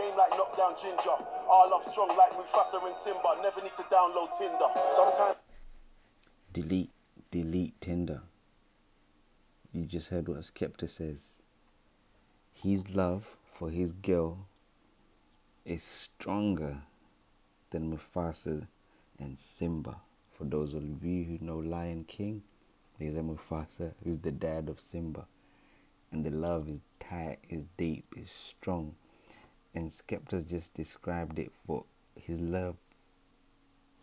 game like knockdown ginger. Our love strong like Mufasa and Simba. Never need to download Tinder. Sometimes. Delete, delete Tinder. You just heard what Skepta says. His love for his girl is stronger than Mufasa and Simba. For those of you who know Lion King, there's a Mufasa who's the dad of Simba. And the love is tight, is deep, is strong. And Skepta's just described it for his love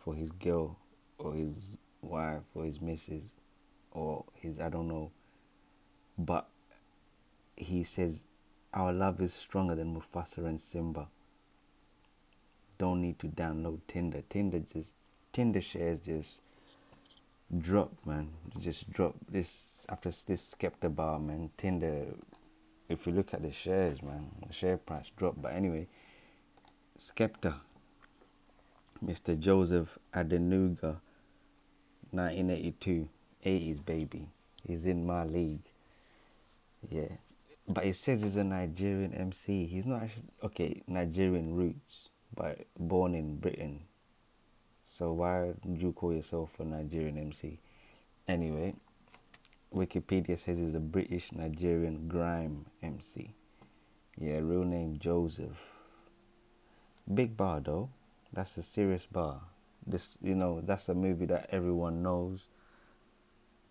for his girl or his wife or his missus or his I don't know. But he says our love is stronger than Mufasa and Simba. Don't need to download Tinder. Tinder just Tinder shares just drop, man. Just drop this after this Skepta bar, man. Tinder. If you look at the shares, man, the share price dropped. But anyway, Skepta, Mr. Joseph Adenuga, 1982, 80s baby. He's in my league. Yeah. But it says he's a Nigerian MC. He's not actually, okay, Nigerian roots, but born in Britain. So why do you call yourself a Nigerian MC? Anyway, Wikipedia says he's a British Nigerian grime MC. Yeah, real name Joseph. Big bar though. That's a serious bar. This, you know, that's a movie that everyone knows.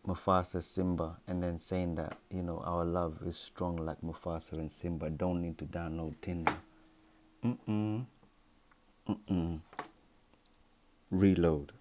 Mufasa, Simba, and then saying that, you know, our love is strong like Mufasa and Simba. Don't need to download Tinder. Mm-mm. Mm-mm. Reload.